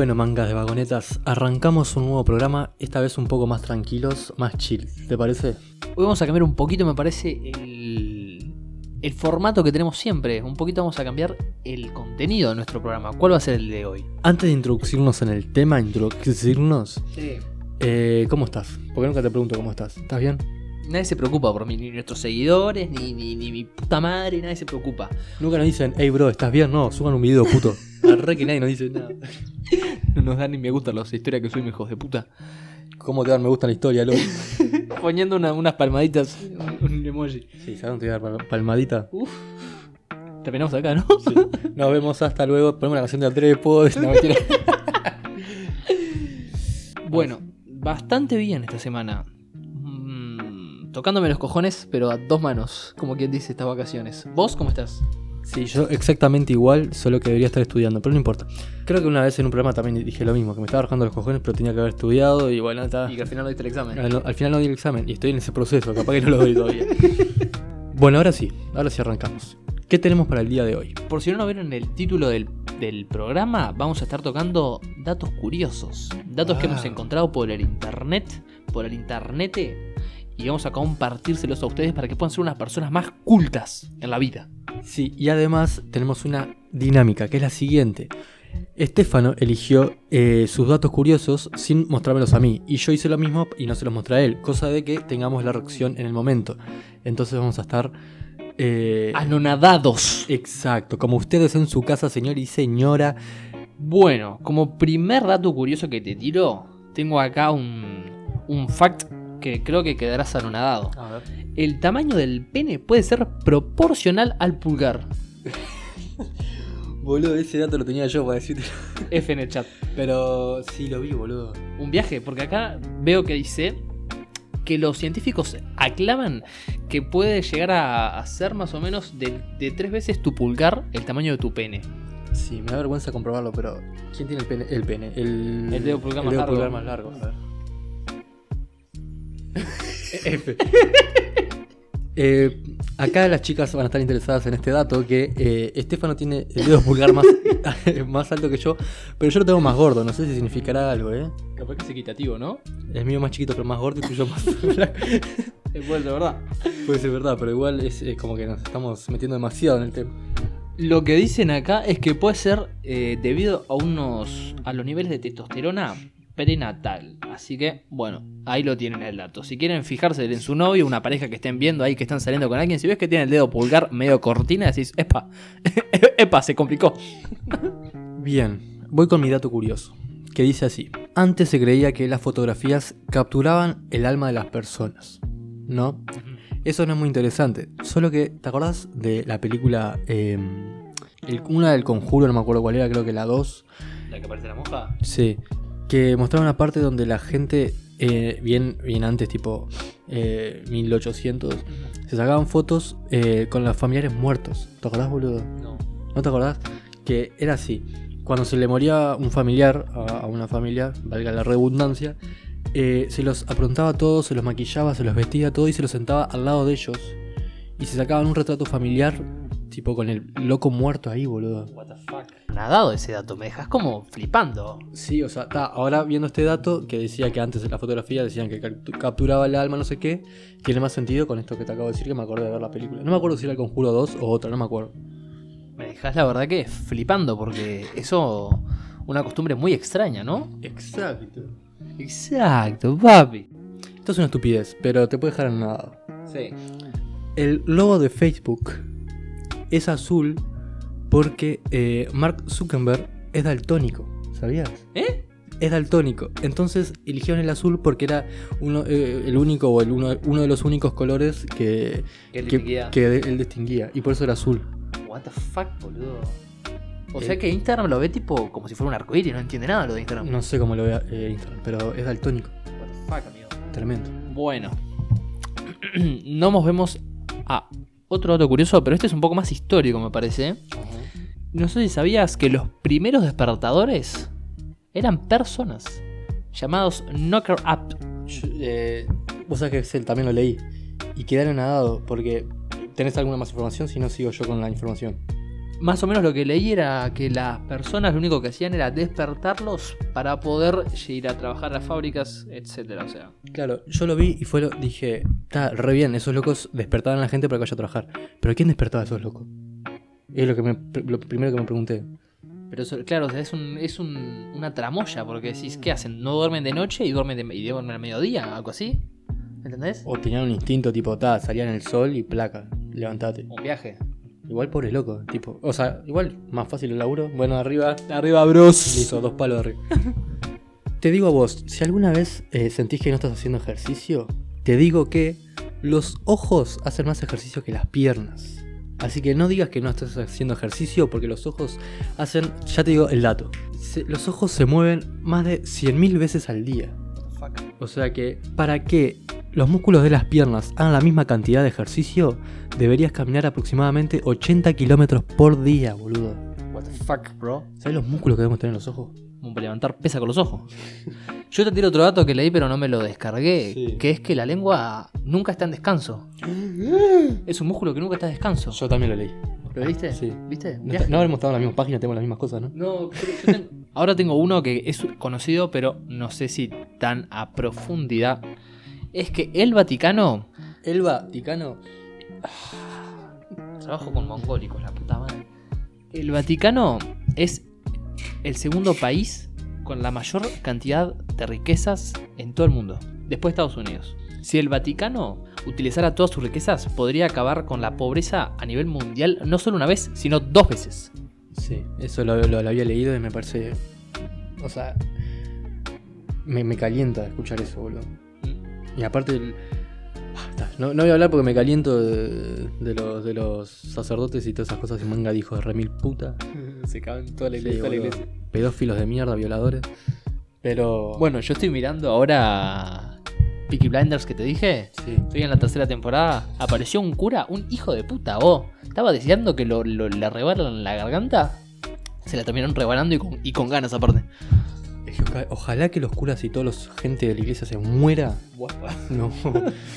Bueno, mangas de vagonetas, arrancamos un nuevo programa, esta vez un poco más tranquilos, más chill, ¿te parece? Hoy vamos a cambiar un poquito, me parece, el, el formato que tenemos siempre. Un poquito vamos a cambiar el contenido de nuestro programa. ¿Cuál va a ser el de hoy? Antes de introducirnos en el tema, introducirnos, Sí. eh, ¿cómo estás? Porque nunca te pregunto cómo estás. ¿Estás bien? Nadie se preocupa por mí, ni nuestros seguidores, ni, ni, ni mi puta madre, nadie se preocupa. Nunca nos dicen, hey bro, ¿estás bien? No, suban un video, puto. Arre que nadie nos dice nada. No nos dan ni me gustan las historias que soy hijos de puta. ¿Cómo te dan me gusta la historia, loco? Poniendo una- unas palmaditas, un, un emoji. Sí, ¿sabes dónde te voy a dar pal- palmadita? Terminamos acá, ¿no? Nos vemos hasta luego. Ponemos una canción de Atrepo. No. Bueno, bastante bien esta semana. Mm, tocándome los cojones, pero a dos manos, como quien dice estas vacaciones. ¿Vos cómo estás? Sí, yo exactamente igual, solo que debería estar estudiando, pero no importa. Creo que una vez en un programa también dije lo mismo, que me estaba bajando los cojones, pero tenía que haber estudiado y bueno, está. Y que al final no diste el examen. Al, al final no di el examen y estoy en ese proceso, capaz que no lo doy todavía. bueno, ahora sí, ahora sí arrancamos. ¿Qué tenemos para el día de hoy? Por si no lo vieron el título del, del programa, vamos a estar tocando datos curiosos. Datos que Wow. hemos encontrado por el internet, por el internet, y vamos a compartírselos a ustedes para que puedan ser unas personas más cultas en la vida. Sí, y además tenemos una dinámica, que es la siguiente. Estefano eligió eh, sus datos curiosos sin mostrármelos a mí, y yo hice lo mismo y no se los mostré a él, cosa de que tengamos la reacción en el momento. Entonces vamos a estar... eh, Anonadados. Exacto, como ustedes en su casa, señor y señora. Bueno, como primer dato curioso que te tiro, tengo acá un, un fact que creo que quedarás anonadado. A ver. El tamaño del pene puede ser proporcional al pulgar. Boludo, ese dato lo tenía yo para decirte. F en el chat. Pero sí lo vi, boludo. Un viaje, porque acá veo que dice que los científicos aclaman que puede llegar a, a ser más o menos de, de tres veces tu pulgar el tamaño de tu pene. Sí, me da vergüenza comprobarlo, pero ¿quién tiene el pene? El pene, el, El dedo pulgar más largo. pulgar más largo. A ver. F. Eh, acá las chicas van a estar interesadas en este dato que eh, Estefano tiene el dedo pulgar más, más alto que yo, pero yo lo tengo más gordo, no sé si significará algo, ¿eh? Capaz que es equitativo, ¿no? El mío más chiquito pero más gordo y tuyo más. Es bueno, verdad. Puede ser verdad, pero igual es, es como que nos estamos metiendo demasiado en el tema. Lo que dicen acá es que puede ser eh, debido a unos a los niveles de testosterona prenatal. Así que, bueno, ahí lo tienen el dato. Si quieren fijarse en su novio, una pareja que estén viendo ahí que están saliendo con alguien, si ves que tiene el dedo pulgar medio cortina, decís, epa, epa, se complicó. Bien, voy con mi dato curioso, que dice así. Antes se creía que las fotografías capturaban el alma de las personas, ¿no? Eso no es muy interesante, solo que, ¿te acordás de la película, eh, el- una del conjuro, no me acuerdo cuál era, creo que la 2? ¿La que parece la monja? Sí, que mostraba una parte donde la gente, eh, bien, bien antes, tipo eh, 1800, se sacaban fotos eh, con los familiares muertos. ¿Te acordás, boludo? No. ¿No te acordás? Que era así. Cuando se le moría un familiar a, a una familia, valga la redundancia, eh, se los aprontaba todos, se los maquillaba, se los vestía todo y se los sentaba al lado de ellos. Y se sacaban un retrato familiar, tipo con el loco muerto ahí, boludo. What the fuck. Nadado ese dato, me dejas como flipando. Sí, o sea, ta, ahora viendo este dato que decía que antes en la fotografía decían que captu- capturaba el alma, no sé qué, tiene más sentido con esto que te acabo de decir que me acordé de ver la película. No me acuerdo si era el Conjuro 2 o otra, no me acuerdo. Me dejas la verdad que flipando, porque eso, una costumbre muy extraña, ¿no? Exacto. Exacto, papi. Esto es una estupidez, pero te puede dejar en nada. Sí. El logo de Facebook es azul porque eh, Mark Zuckerberg es daltónico, ¿sabías? ¿Eh? Es daltónico. Entonces eligieron el azul porque era uno, eh, el único o el uno, uno de los únicos colores que, Que que, distinguía. que él distinguía. Y por eso era azul. What the fuck, boludo. O Eh, sea que Instagram lo ve tipo como si fuera un arcoíris, no entiende nada lo de Instagram. No sé cómo lo vea eh, Instagram, pero es daltónico. What the fuck, amigo. Tremendo. Bueno. no nos vemos a otro dato curioso, pero este es un poco más histórico, me parece. No sé si sabías que los primeros despertadores eran personas. llamados Knocker Up. Eh, vos sabés que también lo leí. Y quedaron nadados porque tenés alguna más información, si no sigo yo con la información. Más o menos lo que leí era que las personas lo único que hacían era despertarlos para poder ir a trabajar a las fábricas, etcétera. O sea, Claro, yo lo vi y fue lo, dije, está re bien, esos locos despertaban a la gente para que vaya a trabajar. Pero ¿quién despertaba a esos locos? Es lo, que me, lo primero que me pregunté. pero eso, claro, o sea, es, un, es un- una tramoya, porque decís, ¿qué hacen? ¿No duermen de noche y duermen, de, y duermen al mediodía? ¿Algo así? ¿Entendés? O tenían un instinto tipo, ta, salían el sol y placa, levantate. Un viaje. Igual pobres locos, tipo, o sea, igual más fácil el laburo. Bueno, arriba, arriba, bros. Listo, dos palos arriba. te digo a vos, si alguna vez eh, sentís que no estás haciendo ejercicio, te digo que los ojos hacen más ejercicio que las piernas. Así que no digas que no estás haciendo ejercicio porque los ojos hacen, ya te digo el dato, se- los ojos se mueven más de 100.000 veces al día. O sea que para que los músculos de las piernas hagan la misma cantidad de ejercicio, deberías caminar aproximadamente 80 kilómetros por día, boludo. What the fuck, bro? ¿Sabes los músculos que debemos tener en los ojos? Como para levantar pesa con los ojos. Yo te tiro otro dato que leí pero no me lo descargué, Sí. que es que la lengua nunca está en descanso. Es un músculo que nunca está en descanso. Yo también lo leí. ¿Lo viste? Sí. ¿Viste? No, no habremos estado en la misma página, tenemos las mismas cosas, ¿no? No, pero yo tengo- ahora tengo uno que es conocido, pero no sé si tan a profundidad. Es que el Vaticano. El Vaticano. Trabajo con mongólicos, la puta madre. El Vaticano es el segundo país con la mayor cantidad de riquezas en todo el mundo, después de Estados Unidos. Si el Vaticano utilizara todas sus riquezas, podría acabar con la pobreza a nivel mundial no solo una vez, sino dos veces. Sí, eso lo, lo- lo había leído y me parece. O sea. Me, me calienta escuchar eso, boludo. Y aparte. el-. No, no voy a hablar porque me caliento de, de los, de los sacerdotes y todas esas cosas. Y manga dijo de remil puta. Se caben toda la Sí, boludo. Pedófilos de mierda, violadores. Pero. Bueno, yo estoy mirando ahora Peaky Blinders que te dije. sí. Estoy en la tercera temporada. Apareció un cura, un hijo de puta, vos. Estaba deseando que lo, lo- le rebaran la garganta. Se la terminaron rebanando y con, y con ganas aparte. Ojalá que los curas y toda la gente de la iglesia se muera. No.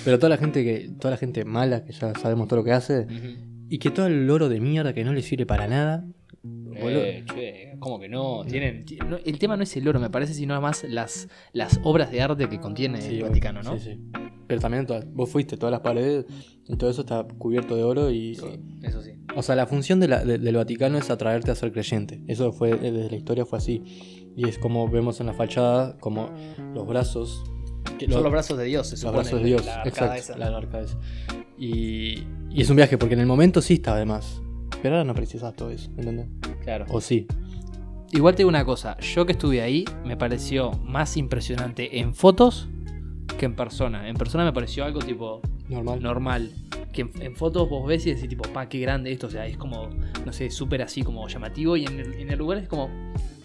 Pero toda la gente que. Toda la gente mala, que ya sabemos todo lo que hace. Y que todo el loro de mierda que no le sirve para nada. Eh, che, ¿cómo que no? Tienen, ti- no, El tema no es el oro, me parece, sino más las, las obras de arte que contiene Sí, el. Vaticano, ¿no? Sí, sí. Pero también todas- vos fuiste, todas las paredes y todo eso está cubierto de oro y... eso sí. O sea, la función de la- de- del Vaticano es atraerte a ser creyente. Eso fue, desde la historia fue así. Y es como vemos en la fachada, como los brazos... que Son lo- los brazos de Dios, se los brazos de Dios, la exacto, esa. la arca esa. Y, y es un viaje, porque en el momento sí está además. Pero ahora no precisas todo eso, ¿entendés? Claro. O sí. Igual te digo una cosa, yo que estuve ahí me pareció más impresionante en fotos que en persona. En persona me pareció algo tipo Normal. normal. Que en, en fotos vos ves y decís tipo, pa, qué grande esto. O sea, es como, no sé, súper así como llamativo. Y en el, en el lugar es como,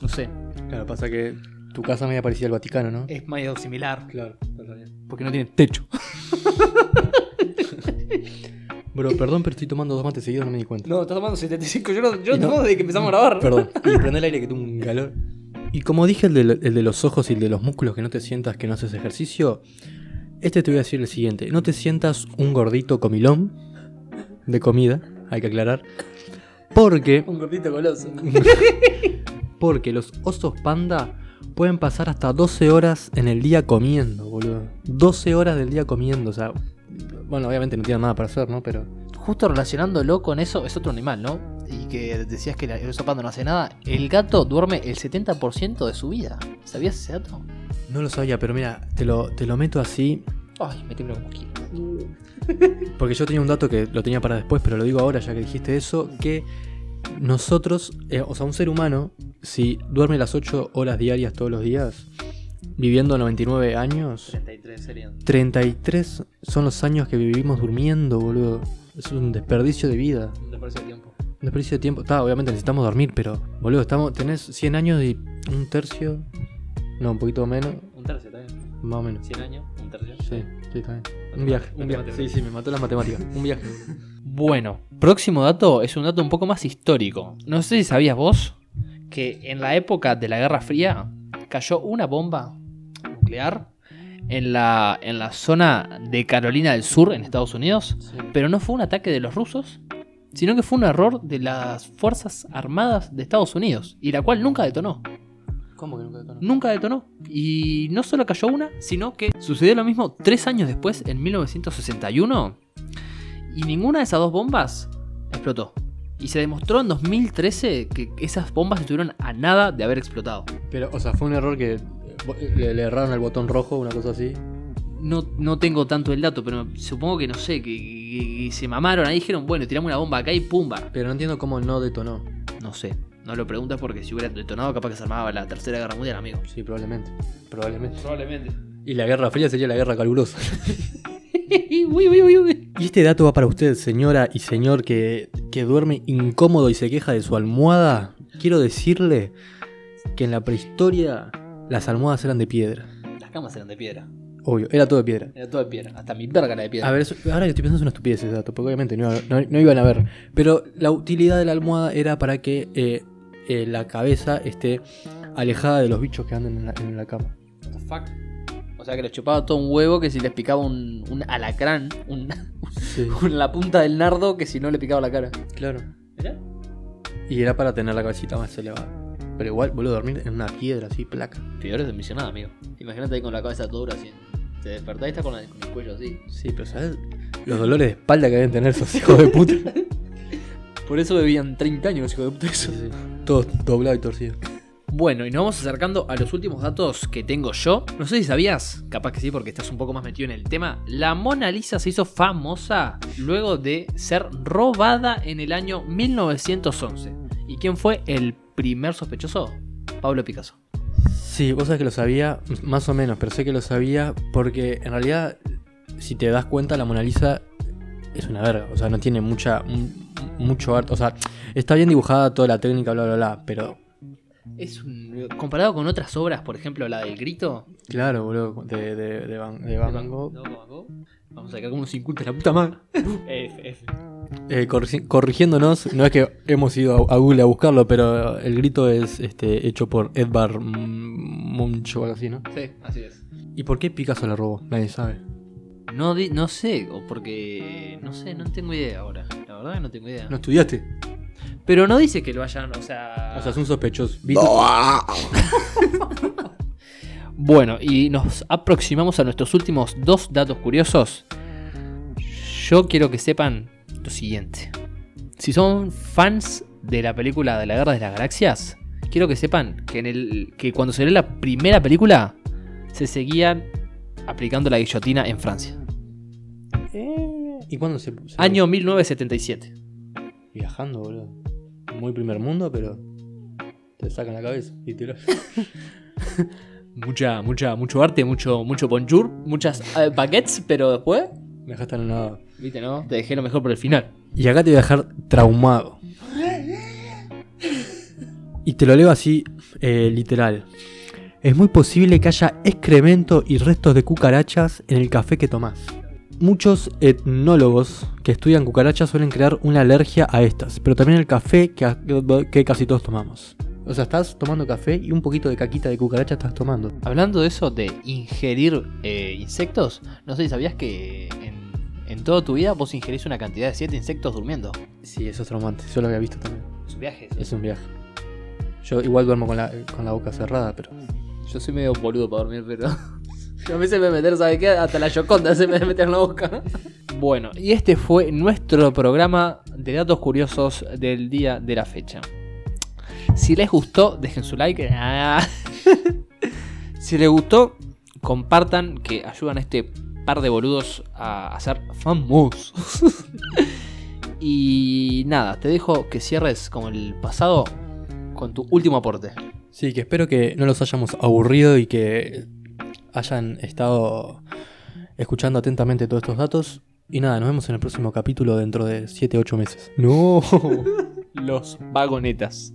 no sé, Claro, pasa que tu casa media parecía al Vaticano, ¿no? es medio similar. Claro. Porque no tiene techo. Bro, perdón, pero estoy tomando dos mates seguidos, no me di cuenta. No, estás tomando 75. Yo no, yo Y no- tomo desde que empezamos a grabar. Perdón, y prende el aire que tengo un calor. Y como dije el de, lo- el de los ojos y el de los músculos que no te sientas que no haces ejercicio, este te voy a decir el siguiente. No te sientas un gordito comilón de comida, hay que aclarar. Porque, Un gordito goloso. porque los osos panda pueden pasar hasta 12 horas en el día comiendo, boludo. 12 horas del día comiendo, o sea... Bueno, obviamente no tienen nada para hacer, ¿no? Pero... Justo relacionándolo con eso, es otro animal, ¿no? Y que decías que el oso panda no hace nada. El gato duerme el 70% de su vida. ¿Sabías ese dato? No lo sabía, pero mira, te lo, te lo meto así Ay, me tiembla como quiero. Porque yo tenía un dato que lo tenía para después, pero lo digo ahora ya que dijiste eso, que nosotros, eh, o sea, un ser humano, si duerme las 8 horas diarias todos los días, viviendo 99 años, 33 serían. 33 son los años que vivimos durmiendo, boludo. Es un desperdicio de vida, Me parece tiempo. un desperdicio de tiempo. Está, obviamente necesitamos dormir, pero, boludo, estamos, tenés 100 años y un tercio, no, un poquito menos, Un tercio también. más o menos. 100 años, un tercio. Sí, sí, bien. Un viaje, un viaje. Sí, sí, me mató las matemáticas. Un viaje. Bueno, próximo dato es un dato un poco más histórico. No sé si sabías vos que en la época de la Guerra Fría cayó una bomba nuclear en la, en la zona de Carolina del Sur, en Estados Unidos. Pero no fue un ataque de los rusos, sino que fue un error de las Fuerzas Armadas de Estados Unidos, y la cual nunca detonó. ¿Cómo que nunca detonó? Nunca detonó. Y no solo cayó una, sino que sucedió lo mismo tres años después, en 1961, y ninguna de esas dos bombas explotó. Y se demostró en 2013 que esas bombas estuvieron a nada de haber explotado. Pero, o sea, fue un error que le, le erraron al botón rojo, una cosa así. No, no tengo tanto el dato, pero supongo que no sé, que, que- que se mamaron ahí dijeron, bueno, tiramos una bomba acá y pumba. Pero no entiendo cómo no detonó. No sé, no lo preguntas porque si hubiera detonado capaz que se armaba la tercera guerra mundial, amigo. Sí, probablemente. Probablemente. Probablemente. Y la Guerra Fría sería la guerra calurosa. uy, uy, uy. Y este dato va para usted, señora y señor que, que duerme incómodo y se queja de su almohada. Quiero decirle que en la prehistoria las almohadas eran de piedra. Las camas eran de piedra. Obvio, era todo de piedra. Era todo de piedra. Hasta mi verga era de piedra. A ver, eso- ahora que estoy pensando es una estupidez ese dato, porque obviamente no, no- no iban a ver. Pero la utilidad de la almohada era para que eh, eh, la cabeza esté alejada de los bichos que andan en la, en la cama. What the fuck? O sea que les chupaba todo un huevo que si les picaba un, un alacrán, un, Sí, un- la punta del nardo que si no le picaba la cara. claro. ¿Mirá? Y era para tener la cabecita más elevada. Pero igual, boludo, dormir en una piedra así, placa. Peor es de misionada, amigo. Imagínate ahí con la cabeza toda dura así. Te despertás y estás con, la- con el cuello así. Sí, pero ¿sabes? Los dolores de espalda que deben tener esos hijos de puta. Por eso bebían 30 años, hijo de puta. Eso. Todo doblado y torcido. Bueno, y nos vamos acercando a los últimos datos que tengo yo. No sé si sabías, capaz que sí, porque estás un poco más metido en el tema. La Mona Lisa se hizo famosa luego de ser robada en el año 1911. ¿Y quién fue el primer sospechoso? Pablo Picasso. Sí, vos sabés que lo sabía, más o menos, pero sé que lo sabía porque en realidad, si te das cuenta, la Mona Lisa es una verga. O sea, no tiene mucha, mucho arte. O sea, está bien dibujada toda la técnica, bla, bla, bla, pero Es un- comparado con otras obras, por ejemplo, la del grito. claro, boludo, de, de, de Van, de Van Gogh. ¿No? Van Gogh. Vamos a sacar como nos inculta la puta madre. F, F. Eh, corri- corrigiéndonos, no es que hemos ido a, a Google a buscarlo, pero el grito es este, hecho por Edvard Munch o algo así, ¿no? Sí, así es. ¿Y por qué Picasso la robó? Nadie sabe. No, di- no sé, o porque. No sé, no tengo idea ahora. La verdad que no tengo idea. ¿No estudiaste? Pero no dice que lo hayan, o sea. O sea, es un sospechoso. Bueno, y nos aproximamos a nuestros últimos dos datos curiosos. Yo quiero que sepan lo siguiente. Si son fans de la película de la Guerra de las Galaxias, quiero que sepan que, en el, que cuando salió la primera película, se seguían aplicando la guillotina en Francia. ¿Y cuándo se, se- Año 1977. Viajando, boludo. Muy primer mundo, pero te sacan la cabeza y tiras. Mucha, mucha, mucho arte, mucho, mucho bonjour, muchas eh, baguettes, pero después, Me dejaste en nada. viste, ¿no? Te dejé lo mejor por el final. Y acá te voy a dejar traumado. Y te lo leo así, eh, literal. Es muy posible que haya excremento y restos de cucarachas en el café que tomás. Muchos etnólogos que estudian cucarachas suelen crear una alergia a estas, pero también el café que, que casi todos tomamos. O sea, estás tomando café y un poquito de caquita de cucaracha estás tomando. Hablando de eso, de ingerir eh, insectos, no sé si sabías que en, en toda tu vida vos ingerís una cantidad de 7 insectos durmiendo. Sí, eso es traumante. Yo lo había visto también. Es un viaje. Es un viaje. Yo igual duermo con la, con la boca cerrada, pero. Yo soy medio boludo para dormir, pero. A mí se me meter, ¿sabe qué? Hasta la yoconda se me mete en la boca. Bueno, y este fue nuestro programa de datos curiosos del día de la fecha. Si les gustó, dejen su like. Ah. si les gustó, compartan que ayudan a este par de boludos a, a ser famosos. y nada, te dejo que cierres como el pasado con tu último aporte. Sí, que espero que no los hayamos aburrido y que hayan estado escuchando atentamente todos estos datos. Y nada, nos vemos en el próximo capítulo dentro de 7-8 meses. ¡No! Los vagonetas.